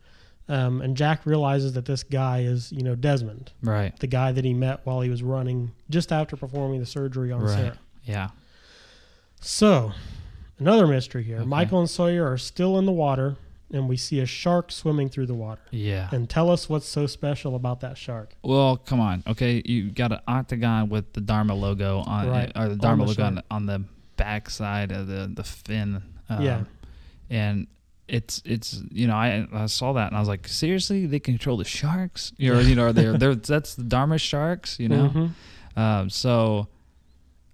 Um, and Jack realizes that this guy is, you know, Desmond, Right. the guy that he met while he was running just after performing the surgery on Right. Sarah. Yeah. So, another mystery here. Okay. Michael and Sawyer are still in the water, and we see a shark swimming through the water. Yeah. And tell us what's so special about that shark. Well, come on. Okay, you got an octagon with the Dharma logo on, Right. or the On Dharma the logo on, on the back side of the the fin. Um, Yeah. And it's it's you know I I saw that and I was like seriously they control the sharks you know you know they're they they're *laughs* that's the Dharma sharks you know Mhm. um, so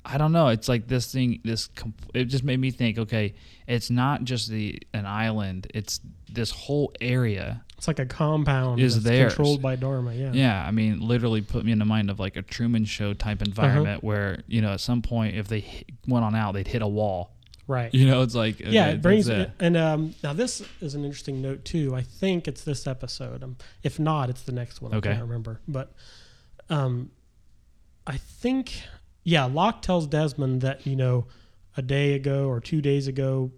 I don't know it's like this thing this it just made me think okay it's not just the an island it's this whole area It's like a compound Is theirs. controlled by Dharma. Yeah. yeah, I mean, literally put me in the mind of like a Truman Show type Uh-huh. environment where you know at some point if they hit, went on out, they'd hit a wall. Right. You know, it's like yeah, okay, it brings it. and um, now this is an interesting note too. I think it's this episode. Um, if not, it's the next one. Okay. I can't remember, but um, I think yeah. Locke tells Desmond that you know a day ago or two days ago,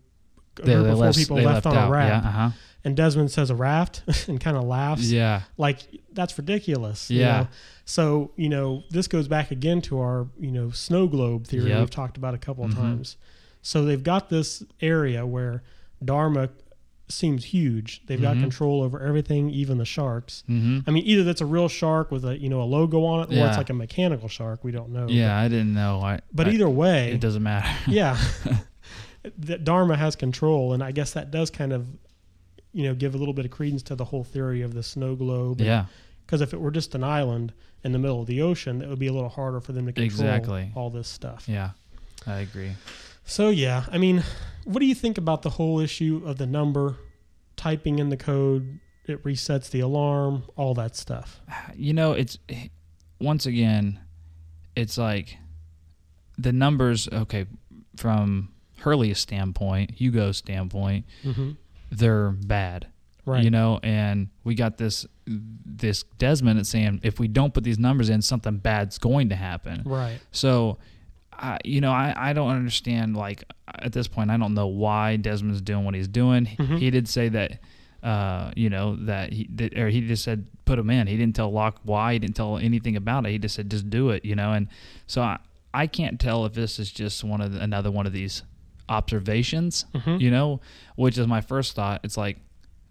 They- they before left- people left, left on out, a raft, yeah, uh-huh. and Desmond says a raft *laughs* and kind of laughs. Yeah. like that's ridiculous. you Yeah. know? So you know this goes back again to our you know snow globe theory Yep. we've talked about a couple of Mhm. times. So they've got this area where Dharma seems huge. They've got Mhm. control over everything, even the sharks. Mhm. I mean, either that's a real shark with a you know a logo on it, or it's like a mechanical shark. We don't know. Yeah, I didn't know. I, But I- either way, it doesn't matter. *laughs* yeah, *laughs* that Dharma has control, and I guess that does kind of you know give a little bit of credence to the whole theory of the snow globe. Yeah. Because if it were just an island in the middle of the ocean, it would be a little harder for them to control Exactly. all this stuff. Yeah, I agree. So yeah, I mean, what do you think about the whole issue of the number, typing in the code, it resets the alarm, all that stuff? You know, it's once again, it's like the numbers. Okay, from Hurley's standpoint, Hugo's standpoint, Mhm. they're bad. Right. You know, and we got this this Desmond saying if we don't put these numbers in, something bad's going to happen. Right. So, I, you know, I, I don't understand. Like at this point, I don't know why Desmond's doing what he's doing. Mhm. He did say that, uh, you know, that he or he just said put him in. He didn't tell Locke why. He didn't tell anything about it. He just said just do it. You know, and so I I can't tell if this is just one of the, another one of these observations. Mhm. You know, which is my first thought. It's like.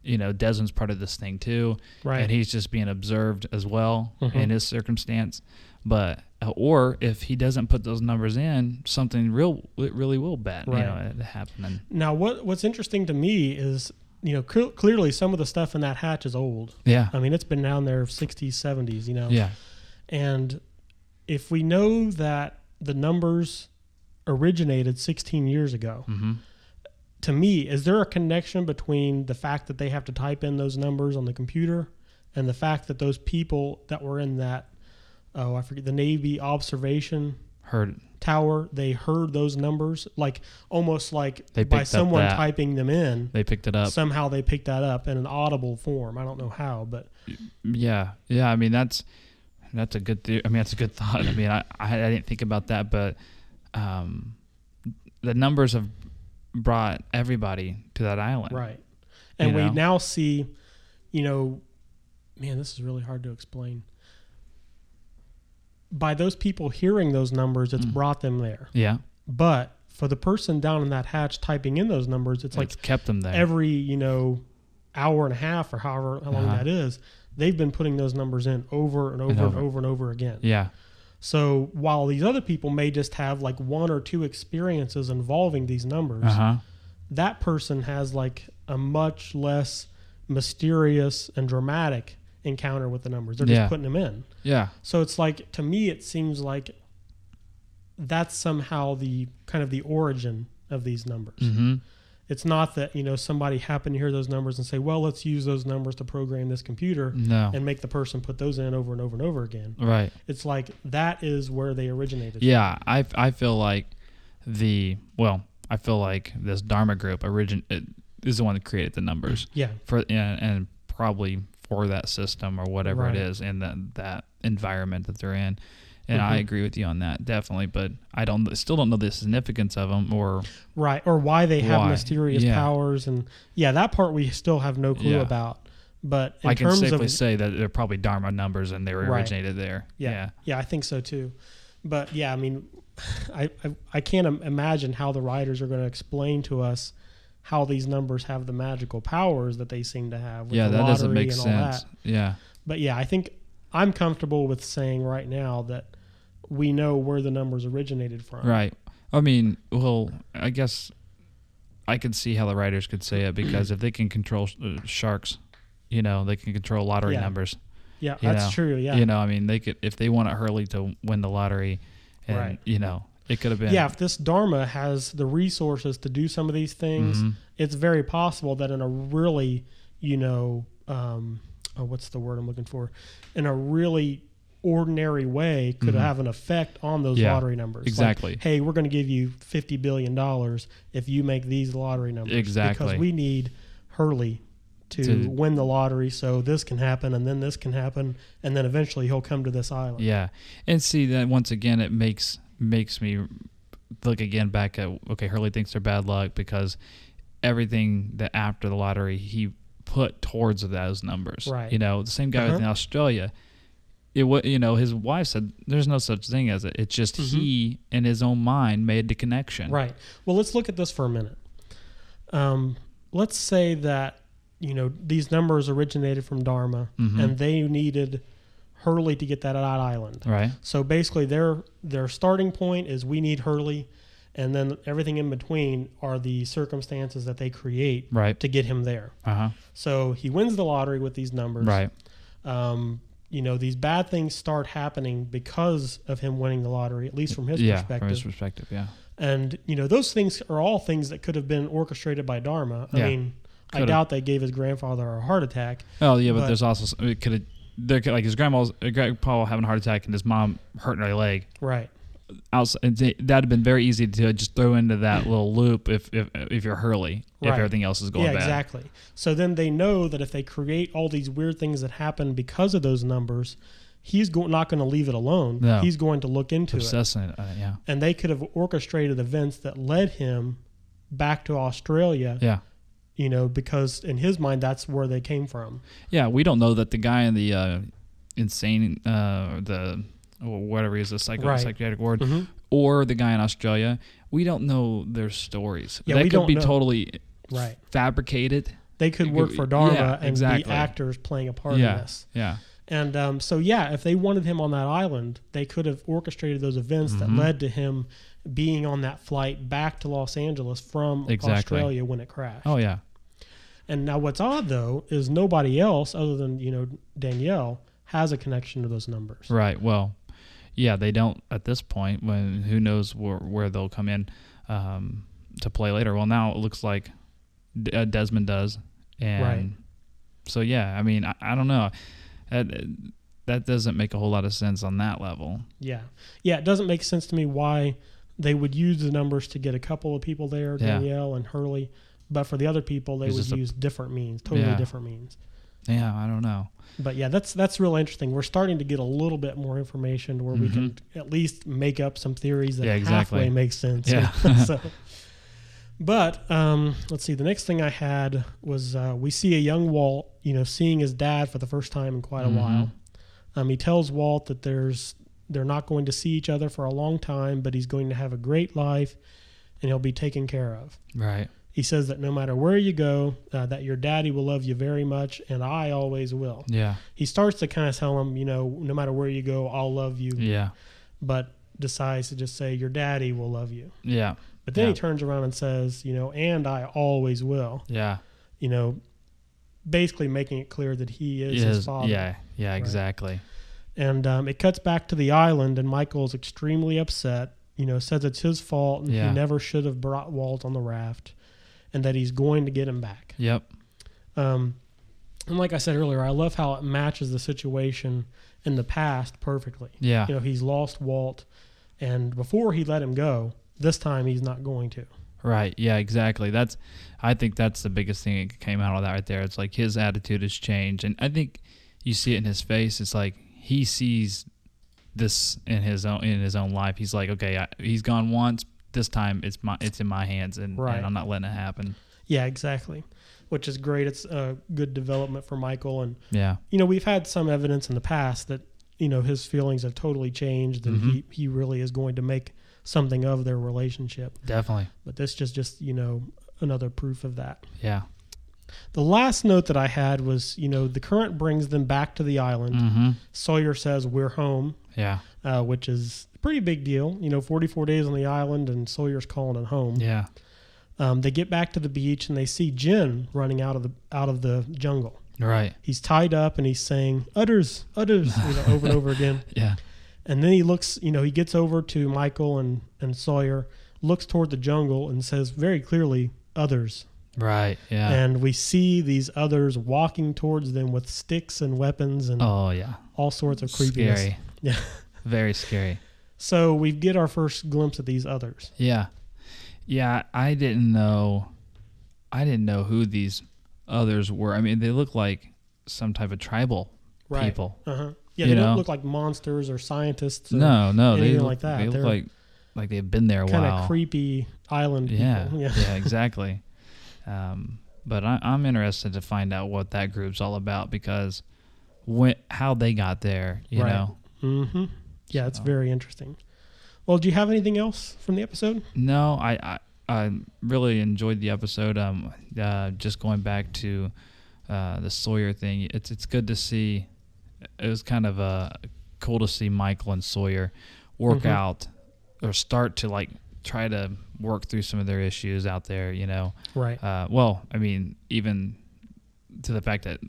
You know, Desmond's part of this thing too, Right. and he's just being observed as well Mhm. in his circumstance. But or if he doesn't put those numbers in, something real it really will bad Right. you know it happen. Now, what what's interesting to me is, you know, cl- clearly some of the stuff in that hatch is old. Yeah. I mean, it's been down there 60s, 70s, you know. Yeah. And if we know that the numbers originated 16 years ago, Mhm. to me, is there a connection between the fact that they have to type in those numbers on the computer and the fact that those people that were in that, oh, I forget, the Navy observation heard tower, they heard those numbers, like almost like They by someone that. typing them in. They picked it up. Somehow they picked that up in an audible form. I don't know how, but yeah, yeah. I mean that's that's a good. The- I mean that's a good thought. I mean I, I didn't think about that, but um, the numbers have brought everybody to that island. right. And we know? now see, you know, man, this is really hard to explain. By those people hearing those numbers, it's Mm. brought them there. Yeah. But for the person down in that hatch typing in those numbers, it's like It's kept them there. every you know hour and a half or however how long Uh-huh. that is, they've been putting those numbers in over and over and over over. and over, again. Yeah. So while these other people may just have like one or two experiences involving these numbers, Uh huh. that person has like a much less mysterious and dramatic encounter with the numbers. They're Yeah. just putting them in. Yeah. So it's like to me, it seems like that's somehow the kind of the origin of these numbers. Mm-hmm. It's not that you know somebody happened to hear those numbers and say, "Well, let's use those numbers to program this computer," No. and make the person put those in over and over and over again. Right. It's like that is where they originated. Yeah, I, I feel like the well, I feel like this Dharma group origin is the one that created the numbers. Yeah. For and, and probably for that system or whatever Right. it is in that that environment that they're in. And I Mhm. agree with you on that definitely, but I don't still don't know the significance of them or Right, or why they have Why? mysterious Yeah. powers, and yeah, that part we still have no clue Yeah. about. But in I can terms safely of say that they're probably Dharma numbers and they were Right. originated there. yeah, Yeah. yeah, I think so too. But yeah, I mean, *sighs* I I, I can't imagine how the writers are going to explain to us how these numbers have the magical powers that they seem to have. Yeah, that doesn't make sense. that. Yeah. But yeah, I think I'm comfortable with saying right now that we know where the numbers originated from. Right. I mean, well, I guess I could see how the writers could say it because if they can control sh- uh, sharks, you know, they can control lottery Yeah. numbers. Yeah, that's know? true, yeah. You know, I mean, they could if they wanted Hurley to win the lottery, and Right. you know, it could have been. Yeah, if this Dharma has the resources to do some of these things, Mhm. it's very possible that in a really, you know, um, oh, what's the word I'm looking for? In a really ordinary way, could Mhm. have an effect on those Yeah, lottery numbers. Like, exactly. hey, we're going to give you fifty billion dollars if you make these lottery numbers. Exactly. Because we need Hurley to, To- win the lottery, so this can happen, and then this can happen, and then eventually he'll come to this island. Yeah, and see that once again, it makes makes me look again back at okay, Hurley thinks they're bad luck because everything that after the lottery he put towards those numbers. Right. You know, the same guy Uh-huh. in Australia. It was, you know, his wife said there's no such thing as it. It's just Mhm. he in his own mind made the connection. Right. Well, let's look at this for a minute. Um, let's say that you know these numbers originated from Dharma, Mhm. and they needed Hurley to get that out island. Right. So basically, their their starting point is we need Hurley, and then everything in between are the circumstances that they create Right. to get him there. Uh huh. So he wins the lottery with these numbers. Right. Um, you know, these bad things start happening because of him winning the lottery, at least from his yeah, perspective. from his perspective, yeah. And you know, those things are all things that could have been orchestrated by Dharma. I Yeah. mean, I Could've. doubt they gave his grandfather a heart attack. Oh yeah, but, But- there's also it could could, like his grandma's uh, grandpa having a heart attack and his mom hurting her leg. Right. outside, that'd have been very easy to just throw into that little loop if if, if you're Hurley, if Right. everything else is going yeah, bad. exactly. So then they know that if they create all these weird things that happen because of those numbers, he's go- not going to leave it alone. No. He's going to look into it. Obsessing, uh, yeah, And they could have orchestrated events that led him back to Australia, yeah, you know, because in his mind, that's where they came from. yeah. We don't know that the guy in the uh, insane, uh, the or whatever he is, the psycho Right. psychiatric ward, Mhm. or the guy in Australia. We don't know their stories. Yeah, that we could don't be know. totally Right. fabricated. They could It work could for Dharma yeah, and exactly. be actors playing a part yeah, in this. yeah, And um, so, yeah, if they wanted him on that island, they could have orchestrated those events that Mhm. led to him being on that flight back to Los Angeles from Exactly. Australia when it crashed. oh yeah, And now, what's odd though is nobody else other than you know Danielle has a connection to those numbers. right. Well, yeah, they don't at this point. When who knows where where they'll come in um, to play later. Well, now it looks like D- uh, Desmond does, and Right. so yeah. I mean, I, I don't know. That, that doesn't make a whole lot of sense on that level. Yeah, yeah. It doesn't make sense to me why they would use the numbers to get a couple of people there, Yeah. Danielle and Hurley, but for the other people they It's would just a- use different means, totally Yeah. different means. Yeah, I don't know. But yeah, that's that's real interesting. We're starting to get a little bit more information to where we can at least make up some theories that Mm-hmm. Yeah, exactly. halfway make sense. Yeah. *laughs* so, *laughs* but um, let's see. The next thing I had was uh, we see a young Walt, you know, seeing his dad for the first time in quite a Mhm. while. Um, he tells Walt that there's they're not going to see each other for a long time, but he's going to have a great life, and he'll be taken care of. Right. He says that no matter where you go, uh, that your daddy will love you very much, and I always will Yeah. he starts to kind of tell him, you know, no matter where you go, I'll love you, Yeah. but decides to just say, your daddy will love you. Yeah. But then Yeah. he turns around and says, you know, and I always will, Yeah. you know, basically making it clear that he is his Is- father. yeah. Yeah. Exactly. And um, it cuts back to the island, and Michael's extremely upset, you know, says it's his fault and Yeah. he never should have brought Walt on the raft and that he's going to get him back. Yep. Um, and like I said earlier, I love how it matches the situation in the past perfectly. Yeah. You know, he's lost Walt, and before he let him go, this time he's not going to. Right. Yeah, exactly. That's I think that's the biggest thing that came out of that right there. It's like his attitude has changed and I think you see it in his face. It's like he sees this in his own in his own life. He's like, okay, I, he's gone once. This time it's my it's in my hands and, Right. and I'm not letting it happen. Yeah, exactly. Which is great. It's a good development for Michael, and Yeah. you know we've had some evidence in the past that you know his feelings have totally changed, and Mhm. he he really is going to make something of their relationship. Definitely. But this just just you know another proof of that. Yeah. The last note that I had was, you know, the current brings them back to the island. Mhm. Sawyer says we're home, Yeah. uh, which is pretty big deal. You know, 44 days on the island, and Sawyer's calling it home. Yeah. Um, they get back to the beach and they see Jin running out of the out of the jungle. Right. He's tied up and he's saying "udders, udders" you know, over and over again. *laughs* Yeah. And then he looks, you know, he gets over to Michael and and Sawyer, looks toward the jungle and says very clearly "others." Right. Yeah. And we see these others walking towards them with sticks and weapons and oh yeah. all sorts of creepiness. Scary. *laughs* Yeah. Very scary. So we get our first glimpse of these others. Yeah. Yeah, I didn't know I didn't know who these others were. I mean, they look like some type of tribal Right. people. Uh-huh. Yeah, they don't look like monsters or scientists. Or No, no, they anything look, like that. They look They're like like they've been there a while. kind of creepy island yeah, people. *laughs* yeah, exactly. Um, but I, I'm interested to find out what that group's all about because when how they got there, you Right. know. Mm-hmm. Yeah, it's very interesting. Well, do you have anything else from the episode? No, I, I I really enjoyed the episode. Um, uh, just going back to uh, the Sawyer thing, it's it's good to see. It was kind of uh, cool to see Michael and Sawyer work Mhm. out or start to like try to work through some of their issues out there. You know, Right. uh, well, I mean, even to the fact that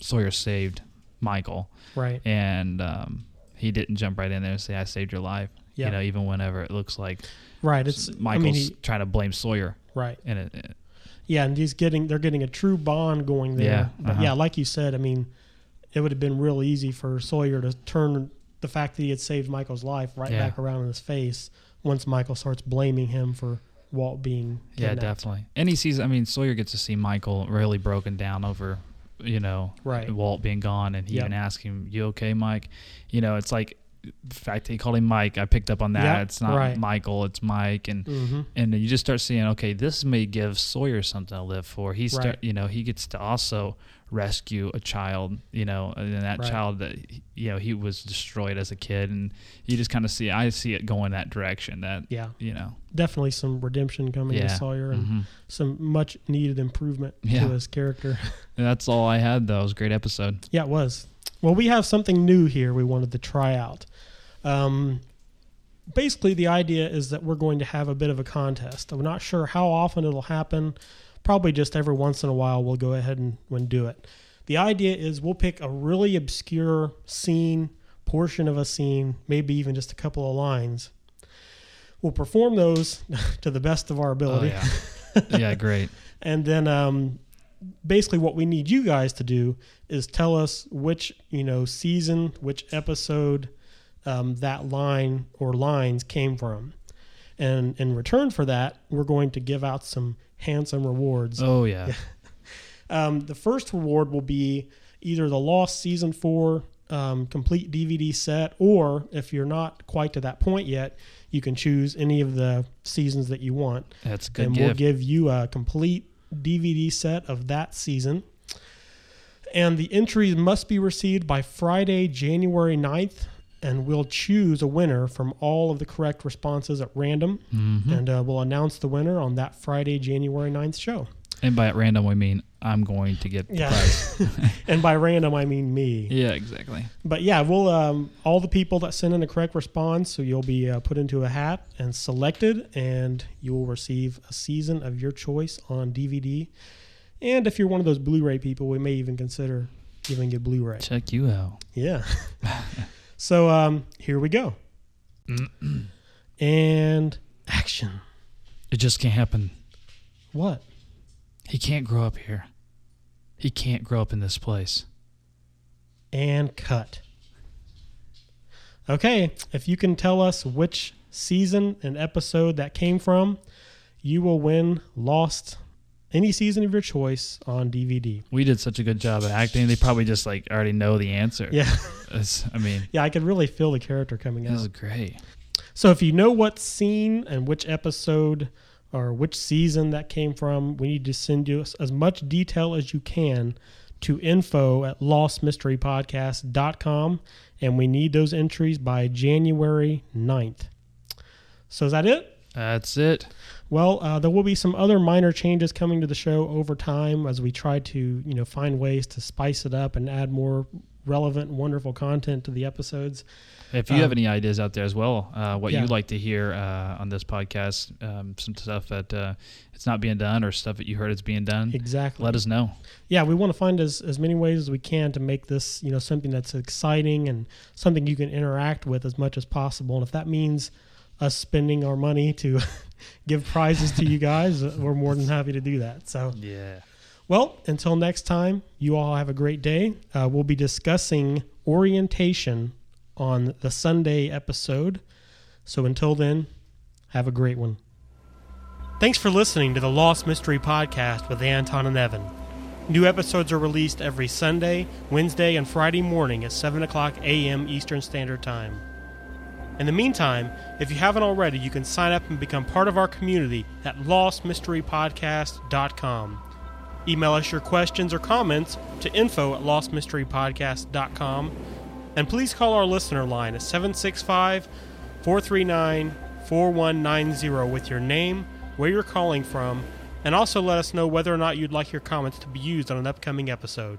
Sawyer saved Michael Right. and um, he didn't jump right in there and say, "I saved your life." Yeah. You know, even whenever it looks like Right. It's Michael's I mean, he, trying to blame Sawyer, right. and it, it- Yeah, and he's getting they're getting a true bond going there. Yeah, uh-huh. yeah, like you said, I mean, it would have been real easy for Sawyer to turn the fact that he had saved Michael's life right Yeah. back around in his face once Michael starts blaming him for Walt being Yeah, definitely. And he sees. I mean, Sawyer gets to see Michael really broken down over, you know, Right. Walt being gone, and he Yep. even him, "You okay, Mike?" You know, it's like the fact that he called him Mike. I picked up on that. Yep, It's not right. Michael. It's Mike, and Mhm. and you just start seeing, okay, this may give Sawyer something to live for. He start, Right. you know, he gets to also rescue a child, you know, and that Right. child that you know he was destroyed as a kid, and you just kind of see. I see it going that direction. That Yeah. you know, Definitely some redemption coming Yeah. to Sawyer and Mhm. some much needed improvement Yeah. to his character. *laughs* That's all I had. though. It was a great episode. Yeah, it was. Well, we have something new here we wanted to try out. Um, basically, the idea is that we're going to have a bit of a contest. I'm not sure how often it'll happen. Probably just every once in a while we'll go ahead and, and do it. The idea is we'll pick a really obscure scene, portion of a scene, maybe even just a couple of lines. We'll perform those *laughs* to the best of our ability. Oh, yeah. *laughs* yeah, great. And then um, basically what we need you guys to do is tell us which, you know, season, which episode um, that line or lines came from. And in return for that, we're going to give out some handsome rewards. Oh yeah. *laughs* Um, the first reward will be either the Lost Season 4 um, complete DVD set, or if you're not quite to that point yet, you can choose any of the seasons that you want. That's good And we'll give you a complete DVD set of that season. And the entries must be received by Friday, January 9th. And we'll choose a winner from all of the correct responses at random. Mhm. And uh, we'll announce the winner on that Friday, January 9th show. And by at random, we mean I'm going to get the Yeah. prize. *laughs* and by random, I mean me. yeah, exactly. But yeah, we'll um, all the people that send in the correct response, so you'll be uh, put into a hat and selected, and you will receive a season of your choice on DVD. And if you're one of those Blu-ray people, we may even consider giving you Blu-ray. Check you out. Yeah. *laughs* so um, here we go. and action. It just can't happen. What? He can't grow up here. He can't grow up in this place. and cut. Okay, if you can tell us which season and episode that came from, you will win Lost any season of your choice on DVD. We did such a good job at acting. They probably just like already know the answer. Yeah. *laughs* It's- I mean, Yeah, I could really feel the character coming this is out. great. So if you know what scene and which episode or which season that came from, we need to send you as much detail as you can to info at lostmysterypodcast.com and we need those entries by January 9th. So is that it? That's it. Well, uh, there will be some other minor changes coming to the show over time as we try to, you know, find ways to spice it up and add more relevant, wonderful content to the episodes. If you Um, have any ideas out there as well, uh, what yeah. you'd like to hear uh, on this podcast, um, some stuff that uh, it's not being done or stuff that you heard it's being done, Exactly. let us know. yeah, we want to find as, as many ways as we can to make this, you know, something that's exciting and something you can interact with as much as possible. And if that means us spending our money to *laughs* give prizes to you guys, uh, we're more than happy to do that. So, Yeah. well, until next time, you all have a great day. Uh, we'll be discussing orientation on the Sunday episode. So until then, have a great one. Thanks for listening to the Lost Mystery Podcast with Anton and Evan. New episodes are released every Sunday, Wednesday, and Friday morning at 7 o'clock a.m. Eastern Standard Time. In the meantime, if you haven't already, you can sign up and become part of our community at lostmysterypodcast.com. Email us your questions or comments to info at lostmysterypodcast.com. And please call our listener line at 765 439 4190 with your name, where you're calling from, and also let us know whether or not you'd like your comments to be used on an upcoming episode.